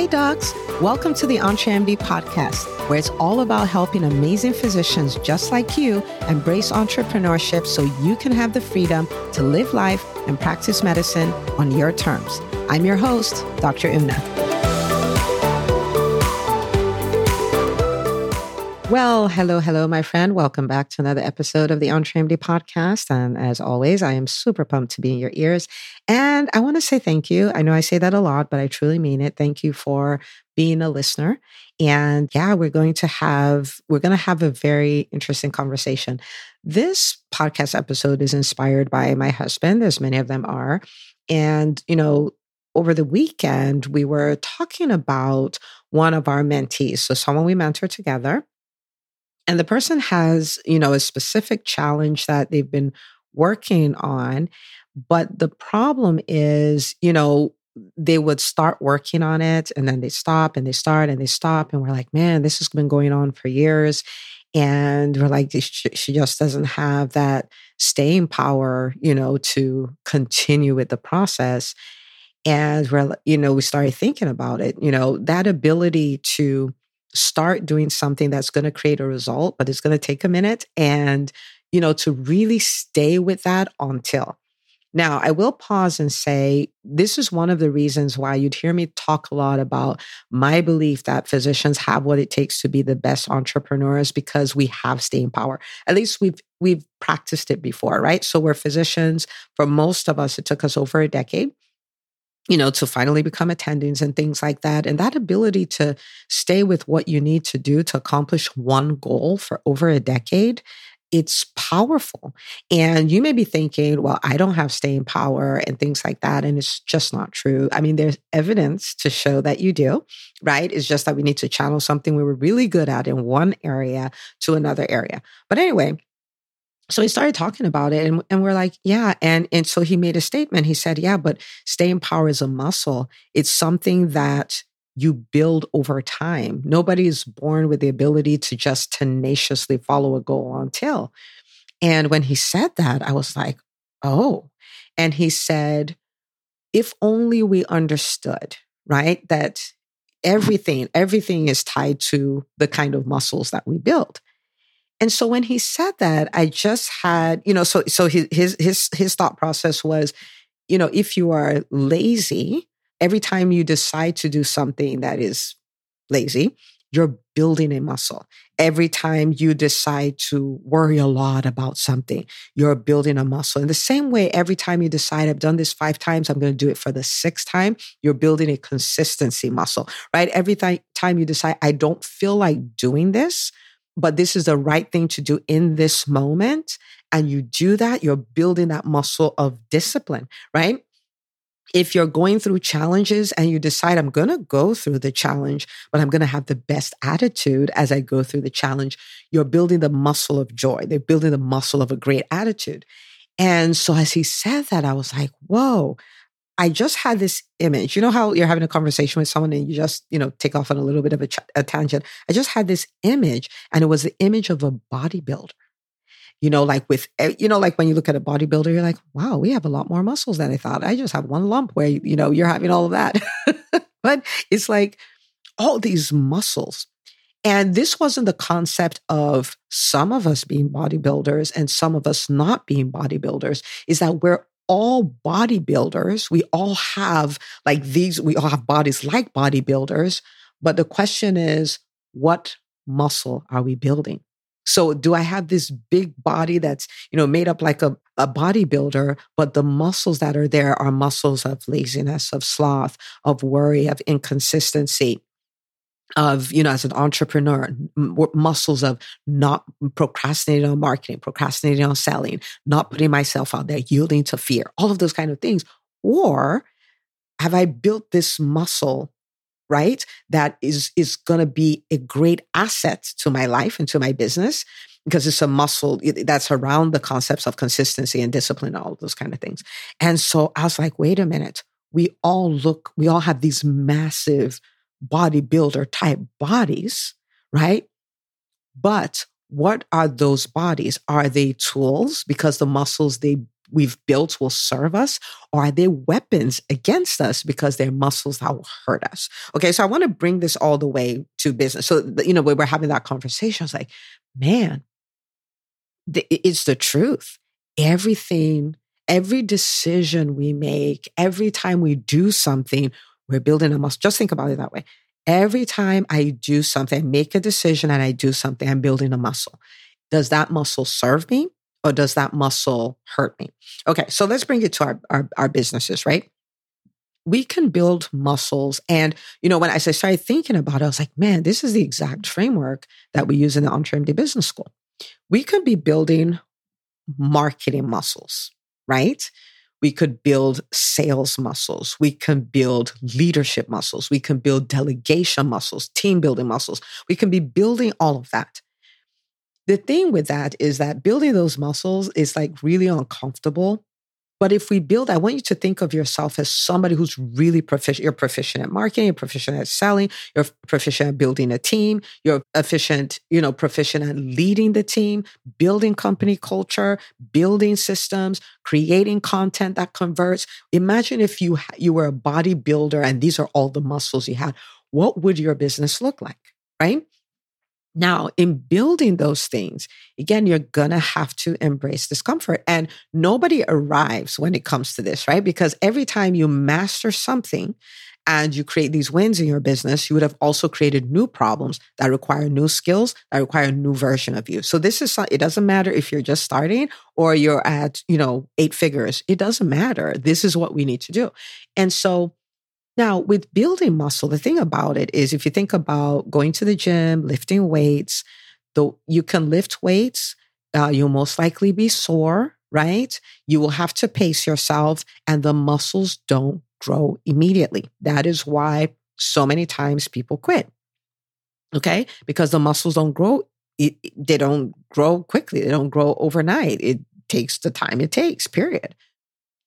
Hi, docs. Welcome to the EntreMD podcast, where it's all about helping amazing physicians just like you embrace entrepreneurship so you can have the freedom to live life and practice medicine on your terms. I'm your host, Dr. Una. Well, hello, hello, my friend. Welcome back to another episode of the EntreMD podcast. And as always, I am super pumped to be in your ears. And I want to say thank you. I know I say that a lot, but I truly mean it. Thank you for being a listener. And yeah, we're going to have we're going to have a very interesting conversation. This podcast episode is inspired by my husband, as many of them are. And, you know, over the weekend, we were talking about one of our mentees. So, someone we mentor together and the person has, you know, a specific challenge that they've been working on. But the problem is, you know, they would start working on it and then they stop and they start and they stop. And we're like, man, this has been going on for years. And we're like, she just doesn't have that staying power, you know, to continue with the process. And we're, you know, we started thinking about it, you know, that ability to start doing something that's going to create a result, but it's going to take a minute and, you know, to really stay with that until. Now, I will pause and say this is one of the reasons why you'd hear me talk a lot about my belief that physicians have what it takes to be the best entrepreneurs because we have staying power. At least we've we've practiced it before, right? So we're physicians. For most of us, it took us over a decade you know, to finally become attendings and things like that. And that ability to stay with what you need to do to accomplish one goal for over a decade, it's powerful. And you may be thinking, well, I don't have staying power and things like that. And it's just not true. I mean, there's evidence to show that you do, right? It's just that we need to channel something we were really good at in one area to another area. But anyway, so he started talking about it and, and we're like yeah and and so he made a statement. He said yeah but staying power is a muscle. It's something that you build over time. Nobody is born with the ability to just tenaciously follow a goal until. And when he said that i was like oh and he said if only we understood right that everything everything is tied to the kind of muscles that we build and so when he said that, I just had, you know, so so his his his thought process was, you know, if you are lazy, every time you decide to do something that is lazy, you're building a muscle. Every time you decide to worry a lot about something, you're building a muscle. In the same way, every time you decide, I've done this five times, I'm going to do it for the sixth time, you're building a consistency muscle, right? Every th- time you decide, I don't feel like doing this, but this is the right thing to do in this moment. And you do that, you're building that muscle of discipline, right? If you're going through challenges and you decide, I'm going to go through the challenge, but I'm going to have the best attitude as I go through the challenge, you're building the muscle of joy. They're building the muscle of a great attitude. And so as he said that, I was like, whoa, I just had this image. You know how you're having a conversation with someone and you just, you know, take off on a little bit of a, ch- a tangent. I just had this image and it was the image of a bodybuilder. You know, like with, you know, like when you look at a bodybuilder, you're like, wow, we have a lot more muscles than I thought. I just have one lump where, you know, you're having all of that. but it's like all these muscles. And this wasn't the concept of some of us being bodybuilders and some of us not being bodybuilders, is that we're all bodybuilders. We all have like these, we all have bodies like bodybuilders. But the question is, what muscle are we building? So do I have this big body that's, you know, made up like a, a bodybuilder, but the muscles that are there are muscles of laziness, of sloth, of worry, of inconsistency of you know as an entrepreneur m- muscles of not procrastinating on marketing procrastinating on selling not putting myself out there yielding to fear all of those kind of things. Or have i built this muscle right that is is going to be a great asset to my life and to my business because it's a muscle that's around the concepts of consistency and discipline all those kind of things. And so i was like wait a minute. We all look we all have these massive bodybuilder type bodies, right? But what are those bodies? Are they tools? Because the muscles they we've built will serve us or are they weapons against us because they're muscles that will hurt us? Okay. So I want to bring this all the way to business. So, you know, we're having that conversation, I was like, man, it's the truth. Everything, every decision we make, every time we do something, we're building a muscle. Just think about it that way. Every time I do something, I make a decision and I do something, I'm building a muscle. Does that muscle serve me or does that muscle hurt me? Okay, so let's bring it to our, our, our businesses, right? We can build muscles. And, you know, when I started thinking about it, I was like, man, this is the exact framework that we use in the EntreMD Business School. We could be building marketing muscles, right? We could build sales muscles. We can build leadership muscles. We can build delegation muscles, team building muscles. We can be building all of that. The thing with that is that building those muscles is like really uncomfortable. But if we build, I want you to think of yourself as somebody who's really proficient. You're proficient at marketing, you're proficient at selling, you're proficient at building a team, you're efficient, you know, proficient at leading the team, building company culture, building systems, creating content that converts. Imagine if you you were a bodybuilder and these are all the muscles you had. What would your business look like? Right? Now, in building those things, again, you're going to have to embrace discomfort. And nobody arrives when it comes to this, right? Because every time you master something and you create these wins in your business, you would have also created new problems that require new skills, that require a new version of you. So this is, it doesn't matter if you're just starting or you're at, you know, eight figures. It doesn't matter. This is what we need to do. And so, now, with building muscle, the thing about it is if you think about going to the gym, lifting weights, though you can lift weights, uh, you'll most likely be sore, right? You will have to pace yourself, and the muscles don't grow immediately. That is why so many times people quit. Okay, because the muscles don't grow. It, they don't grow quickly. They don't grow overnight. It takes the time it takes. Period.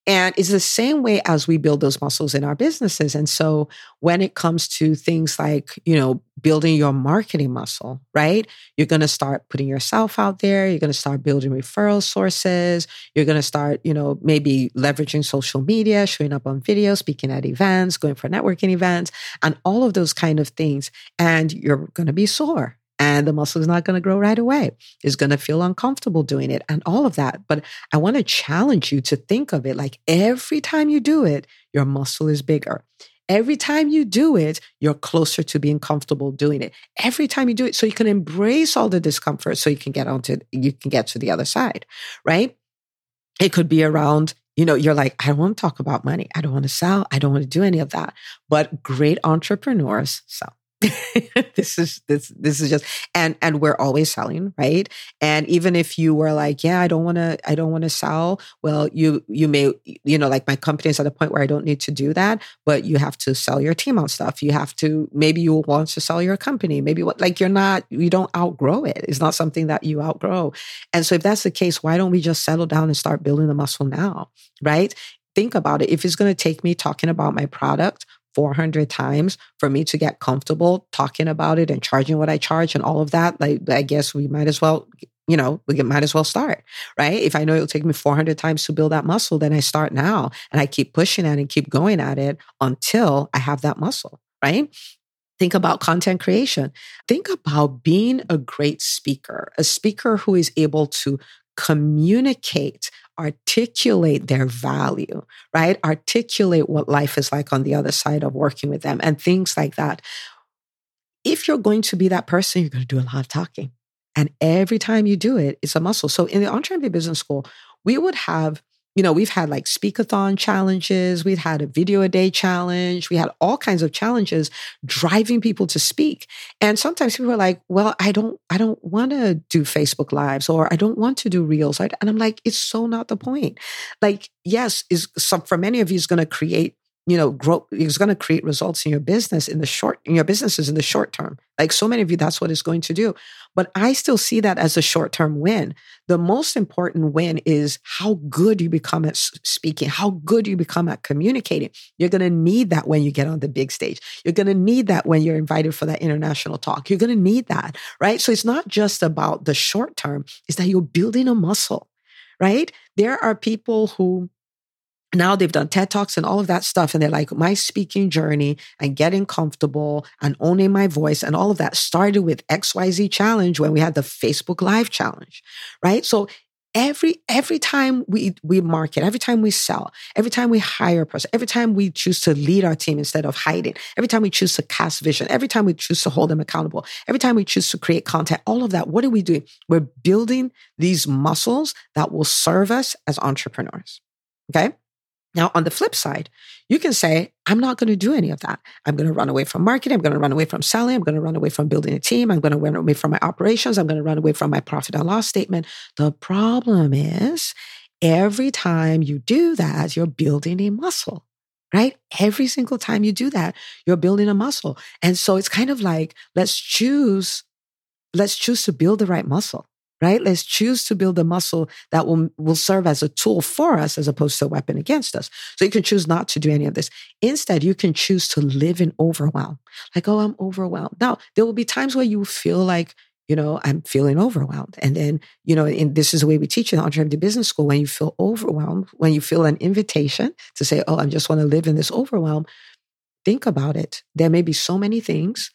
And it's the same way as we build those muscles in our businesses. And so when it comes to things like, you know, building your marketing muscle, right? You're going to start putting yourself out there. You're going to start building referral sources. You're going to start, you know, maybe leveraging social media, showing up on video, speaking at events, going for networking events, and all of those kind of things. And you're going to be sore and the muscle is not going to grow right away. It's going to feel uncomfortable doing it and all of that. But I want to challenge you to think of it like every time you do it, your muscle is bigger. Every time you do it, you're closer to being comfortable doing it. Every time you do it, so you can embrace all the discomfort so you can get onto you can get to the other side, right? It could be around you know, you're like, I don't want to talk about money. I don't want to sell. I don't want to do any of that. But great entrepreneurs sell. this is this this is just and and we're always selling right? And even if you were like yeah i don't want to i don't want to sell well you you may you know like my company is at a point where i don't need to do that but you have to sell your team on stuff. You have to maybe you want to sell your company. Maybe what like you're not you don't outgrow it. It's not something that you outgrow. And so if that's the case why don't we just settle down and start building the muscle now right? Think about it. If it's going to take me talking about my product 400 times for me to get comfortable talking about it and charging what I charge and all of that, like, I guess we might as well, you know, we might as well start, right? If I know it'll take me 400 times to build that muscle, then I start now and I keep pushing at it and keep going at it until I have that muscle, right? Think about content creation. Think about being a great speaker, a speaker who is able to communicate articulate their value, right? Articulate what life is like on the other side of working with them and things like that. If you're going to be that person, you're going to do a lot of talking. And every time you do it, it's a muscle. So in the EntreMD Business School, we would have you know, we've had like speakathon challenges, we've had a video a day challenge, we had all kinds of challenges driving people to speak. And sometimes people are like, well, I don't, I don't want to do Facebook lives or I don't want to do reels. And I'm like, it's so not the point. Like, yes, is some for many of you is going to create you know, grow is going to create results in your business in the short, in your businesses in the short term. Like so many of you, that's what it's going to do. But I still see that as a short term win. The most important win is how good you become at speaking, how good you become at communicating. You're going to need that when you get on the big stage. You're going to need that when you're invited for that international talk. You're going to need that, right? So it's not just about the short term, it's that you're building a muscle right? There are people who now they've done TED Talks and all of that stuff. And they're like, my speaking journey and getting comfortable and owning my voice and all of that started with XYZ challenge when we had the Facebook Live challenge, right? So every every time we we market every time we sell every time we hire a person every time we choose to lead our team instead of hiding every time we choose to cast vision every time we choose to hold them accountable every time we choose to create content all of that what are we doing we're building these muscles that will serve us as entrepreneurs okay now, on the flip side, you can say, I'm not going to do any of that. I'm going to run away from marketing. I'm going to run away from selling. I'm going to run away from building a team. I'm going to run away from my operations. I'm going to run away from my profit and loss statement. The problem is every time you do that, you're building a muscle, right? Every single time you do that, you're building a muscle. And so it's kind of like, let's choose, let's choose to build the right muscle right? Let's choose to build a muscle that will, will serve as a tool for us as opposed to a weapon against us. So you can choose not to do any of this. Instead, you can choose to live in overwhelm. Like, oh, I'm overwhelmed. Now, there will be times where you feel like, you know, I'm feeling overwhelmed. And then, you know, and this is the way we teach in EntreMD Business School. When you feel overwhelmed, when you feel an invitation to say, oh, I just want to live in this overwhelm, think about it. There may be so many things,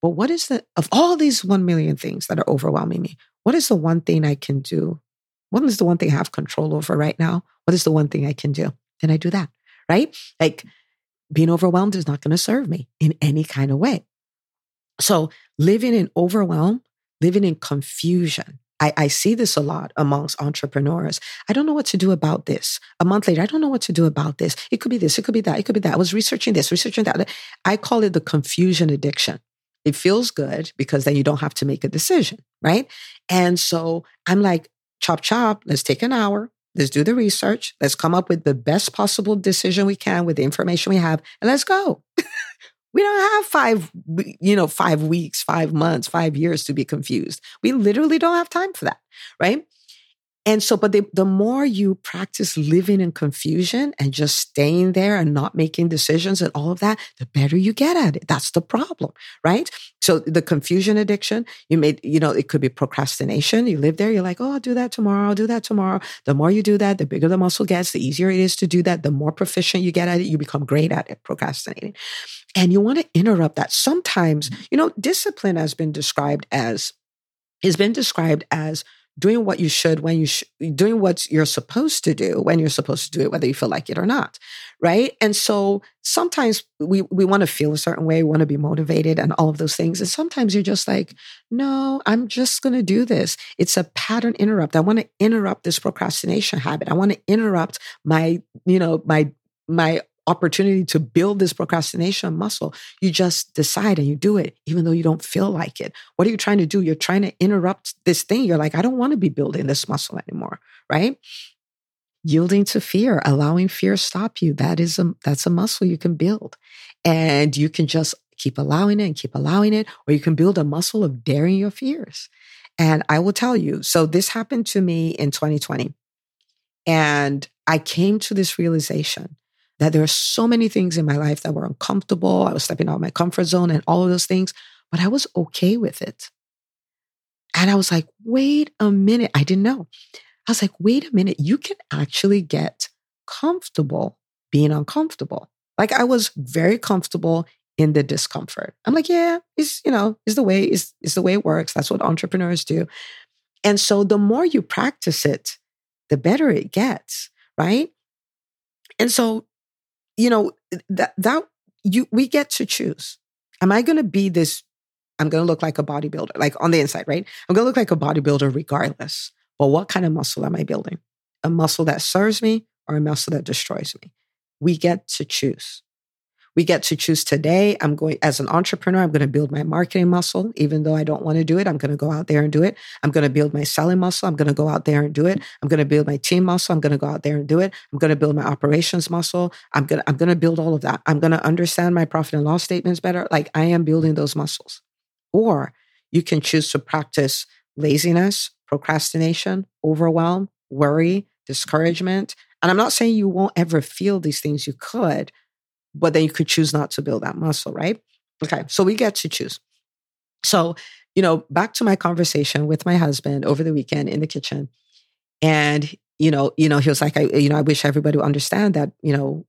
but what is the, of all these 1 million things that are overwhelming me, what is the one thing I can do? What is the one thing I have control over right now? What is the one thing I can do? Then I do that, right? Like being overwhelmed is not going to serve me in any kind of way. So living in overwhelm, living in confusion. I, I, see this a lot amongst entrepreneurs. I don't know what to do about this. A month later, I don't know what to do about this. It could be this, it could be that, it could be that. I was researching this, researching that. I call it the confusion addiction. It feels good because then you don't have to make a decision, right? And so I'm like, chop, chop, let's take an hour. Let's do the research. Let's come up with the best possible decision we can with the information we have and let's go. we don't have five, you know, five weeks, five months, five years to be confused. We literally don't have time for that, right? And so, but the, the more you practice living in confusion and just staying there and not making decisions and all of that, the better you get at it. That's the problem, right? So the confusion addiction, you made, you know, it could be procrastination. You live there, you're like, oh, I'll do that tomorrow. I'll do that tomorrow. The more you do that, the bigger the muscle gets, the easier it is to do that. The more proficient you get at it, you become great at it, procrastinating. And you want to interrupt that. Sometimes, mm. you know, discipline has been described as, has been described as doing what you should when you sh- doing what you're supposed to do when you're supposed to do it whether you feel like it or not right? And so sometimes we we want to feel a certain way we want to be motivated and all of those things and sometimes you're just like no i'm just going to do this. It's a pattern interrupt. I want to interrupt this procrastination habit. I want to interrupt my you know my my opportunity to build this procrastination muscle, you just decide and you do it, even though you don't feel like it. What are you trying to do? You're trying to interrupt this thing. You're like, I don't want to be building this muscle anymore, right? Yielding to fear, allowing fear stop you. That is a that's a muscle you can build. And you can just keep allowing it and keep allowing it, or you can build a muscle of daring your fears. And I will tell you, so this happened to me in 2020. And I came to this realization that there are so many things in my life that were uncomfortable. I was stepping out of my comfort zone and all of those things, but I was okay with it. And I was like, wait a minute. I didn't know. I was like, wait a minute. You can actually get comfortable being uncomfortable. Like I was very comfortable in the discomfort. I'm like, yeah, it's, you know, is the way, is, is the way it works. That's what entrepreneurs do. And so the more you practice it, the better it gets. Right. And so you know, that, that you, we get to choose. Am I going to be this? I'm going to look like a bodybuilder, like on the inside, right? I'm going to look like a bodybuilder regardless. But what kind of muscle am I building? A muscle that serves me or a muscle that destroys me? We get to choose. We get to choose today. I'm going, as an entrepreneur, I'm going to build my marketing muscle. Even though I don't want to do it, I'm going to go out there and do it. I'm going to build my selling muscle. I'm going to go out there and do it. I'm going to build my team muscle. I'm going to go out there and do it. I'm going to build my operations muscle. I'm going to, I'm going to build all of that. I'm going to understand my profit and loss statements better. Like I am building those muscles. Or you can choose to practice laziness, procrastination, overwhelm, worry, discouragement. And I'm not saying you won't ever feel these things. You could, but then you could choose not to build that muscle, right? Okay, so we get to choose. So, you know, back to my conversation with my husband over the weekend in the kitchen. And, you know, you know, he was like, I, you know, I wish everybody would understand that, you know,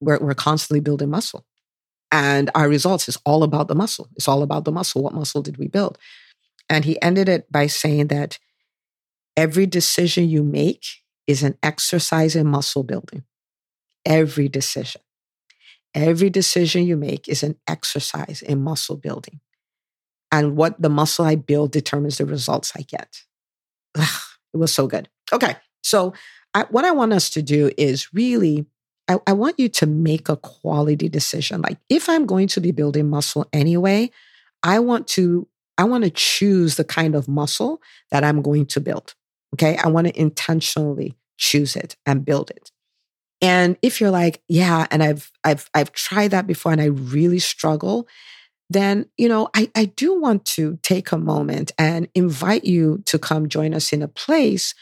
we're, we're constantly building muscle. And our results is all about the muscle. It's all about the muscle. What muscle did we build? And he ended it by saying that every decision you make is an exercise in muscle building. Every decision. Every decision you make is an exercise in muscle building. And what the muscle I build determines the results I get. Ugh, it was so good. Okay. So, I, what I want us to do is really, I, I want you to make a quality decision. Like, if I'm going to be building muscle anyway, I want to I want to choose the kind of muscle that I'm going to build. Okay. I want to intentionally choose it and build it. And if you're like, yeah, and I've I've I've tried that before and I really struggle, then you know I, I do want to take a moment and invite you to come join us in a place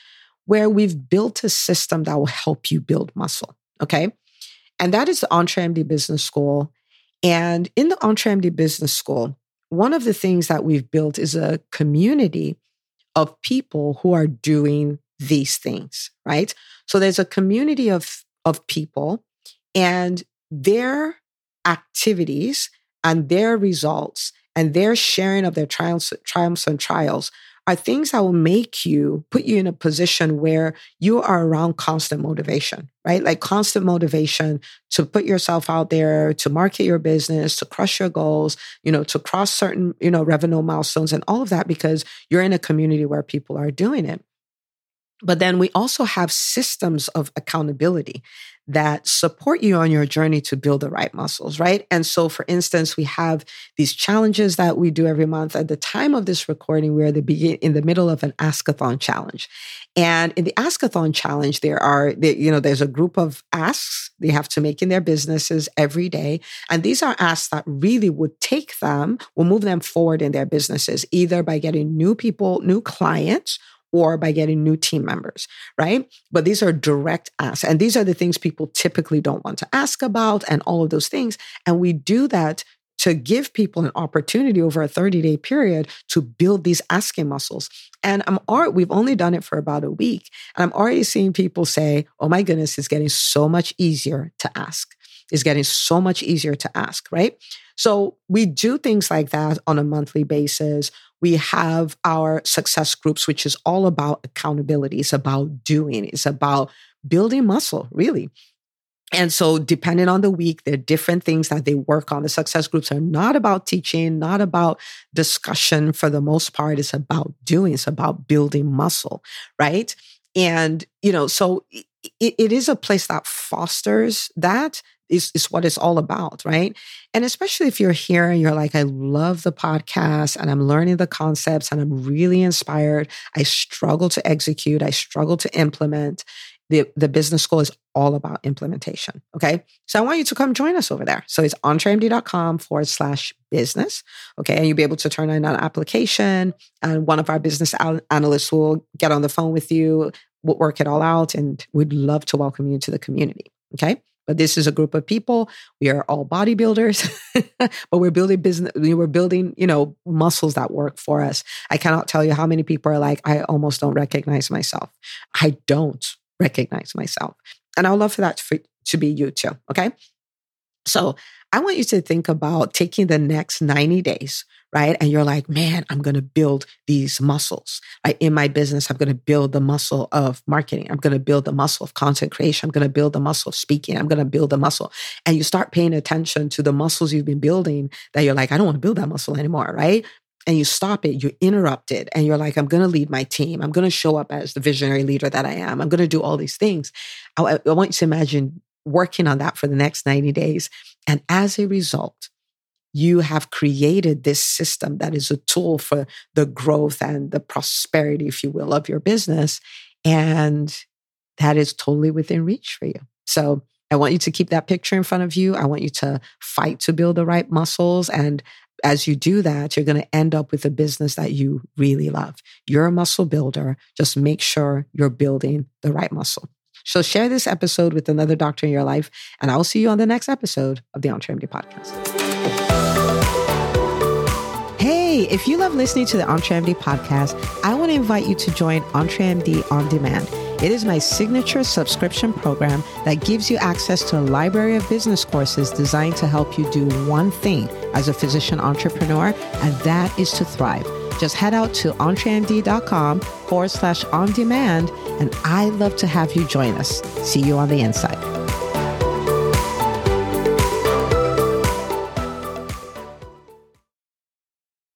where we've built a system that will help you build muscle. Okay. And that is the EntreMD Business School. And in the EntreMD Business School, one of the things that we've built is a community of people who are doing these things, right? So there's a community of, of people and their activities and their results and their sharing of their triumphs, triumphs and trials are things that will make you put you in a position where you are around constant motivation, right? Like constant motivation to put yourself out there, to market your business, to crush your goals, you know, to cross certain, you know, revenue milestones and all of that because you're in a community where people are doing it. But then we also have systems of accountability that support you on your journey to build the right muscles, right? And so, for instance, we have these challenges that we do every month. At the time of this recording, we're the begin in the middle of an askathon challenge. And in the askathon challenge, there are, you know, there's a group of asks they have to make in their businesses every day. And these are asks that really would take them, will move them forward in their businesses, either by getting new people, new clients, or by getting new team members, right? But these are direct asks. And these are the things people typically don't want to ask about and all of those things. And we do that to give people an opportunity over a 30 day period to build these asking muscles. And I'm already, we've only done it for about a week. And I'm already seeing people say, oh my goodness, it's getting so much easier to ask. It's getting so much easier to ask, right? So we do things like that on a monthly basis. We have our success groups, which is all about accountability. It's about doing, it's about building muscle, really. And so, depending on the week, there are different things that they work on. The success groups are not about teaching, not about discussion for the most part. It's about doing, it's about building muscle, right? And, you know, so it, it is a place that fosters that is, is what it's all about, right? And especially if you're here and you're like, I love the podcast and I'm learning the concepts and I'm really inspired. I struggle to execute, I struggle to implement. The, the business school is all about implementation. Okay. So I want you to come join us over there. So it's entremd.com forward slash business. Okay. And you'll be able to turn in an application and one of our business analysts will get on the phone with you. We'll work it all out and we'd love to welcome you to the community. Okay. But this is a group of people. We are all bodybuilders, but we're building business. We're building, you know, muscles that work for us. I cannot tell you how many people are like, I almost don't recognize myself. I don't recognize myself. And I would love for that to, to be you too. Okay. So I want you to think about taking the next 90 days right? And you're like, man, I'm going to build these muscles. Right? In my business, I'm going to build the muscle of marketing. I'm going to build the muscle of content creation. I'm going to build the muscle of speaking. I'm going to build the muscle. And you start paying attention to the muscles you've been building that you're like, I don't want to build that muscle anymore, right? And you stop it, you interrupt it, and you're like, I'm going to lead my team. I'm going to show up as the visionary leader that I am. I'm going to do all these things. I, I want you to imagine working on that for the next 90 days. And as a result, you have created this system that is a tool for the growth and the prosperity, if you will, of your business. And that is totally within reach for you. So I want you to keep that picture in front of you. I want you to fight to build the right muscles. And as you do that, you're going to end up with a business that you really love. You're a muscle builder. Just make sure you're building the right muscle. So share this episode with another doctor in your life, and I'll see you on the next episode of the EntreMD podcast. Hey, if you love listening to the EntreMD podcast, I want to invite you to join EntreMD On Demand. It is my signature subscription program that gives you access to a library of business courses designed to help you do one thing as a physician entrepreneur, and that is to thrive. Just head out to entremd.com forward slash on demand, and I'd love to have you join us. See you on the inside.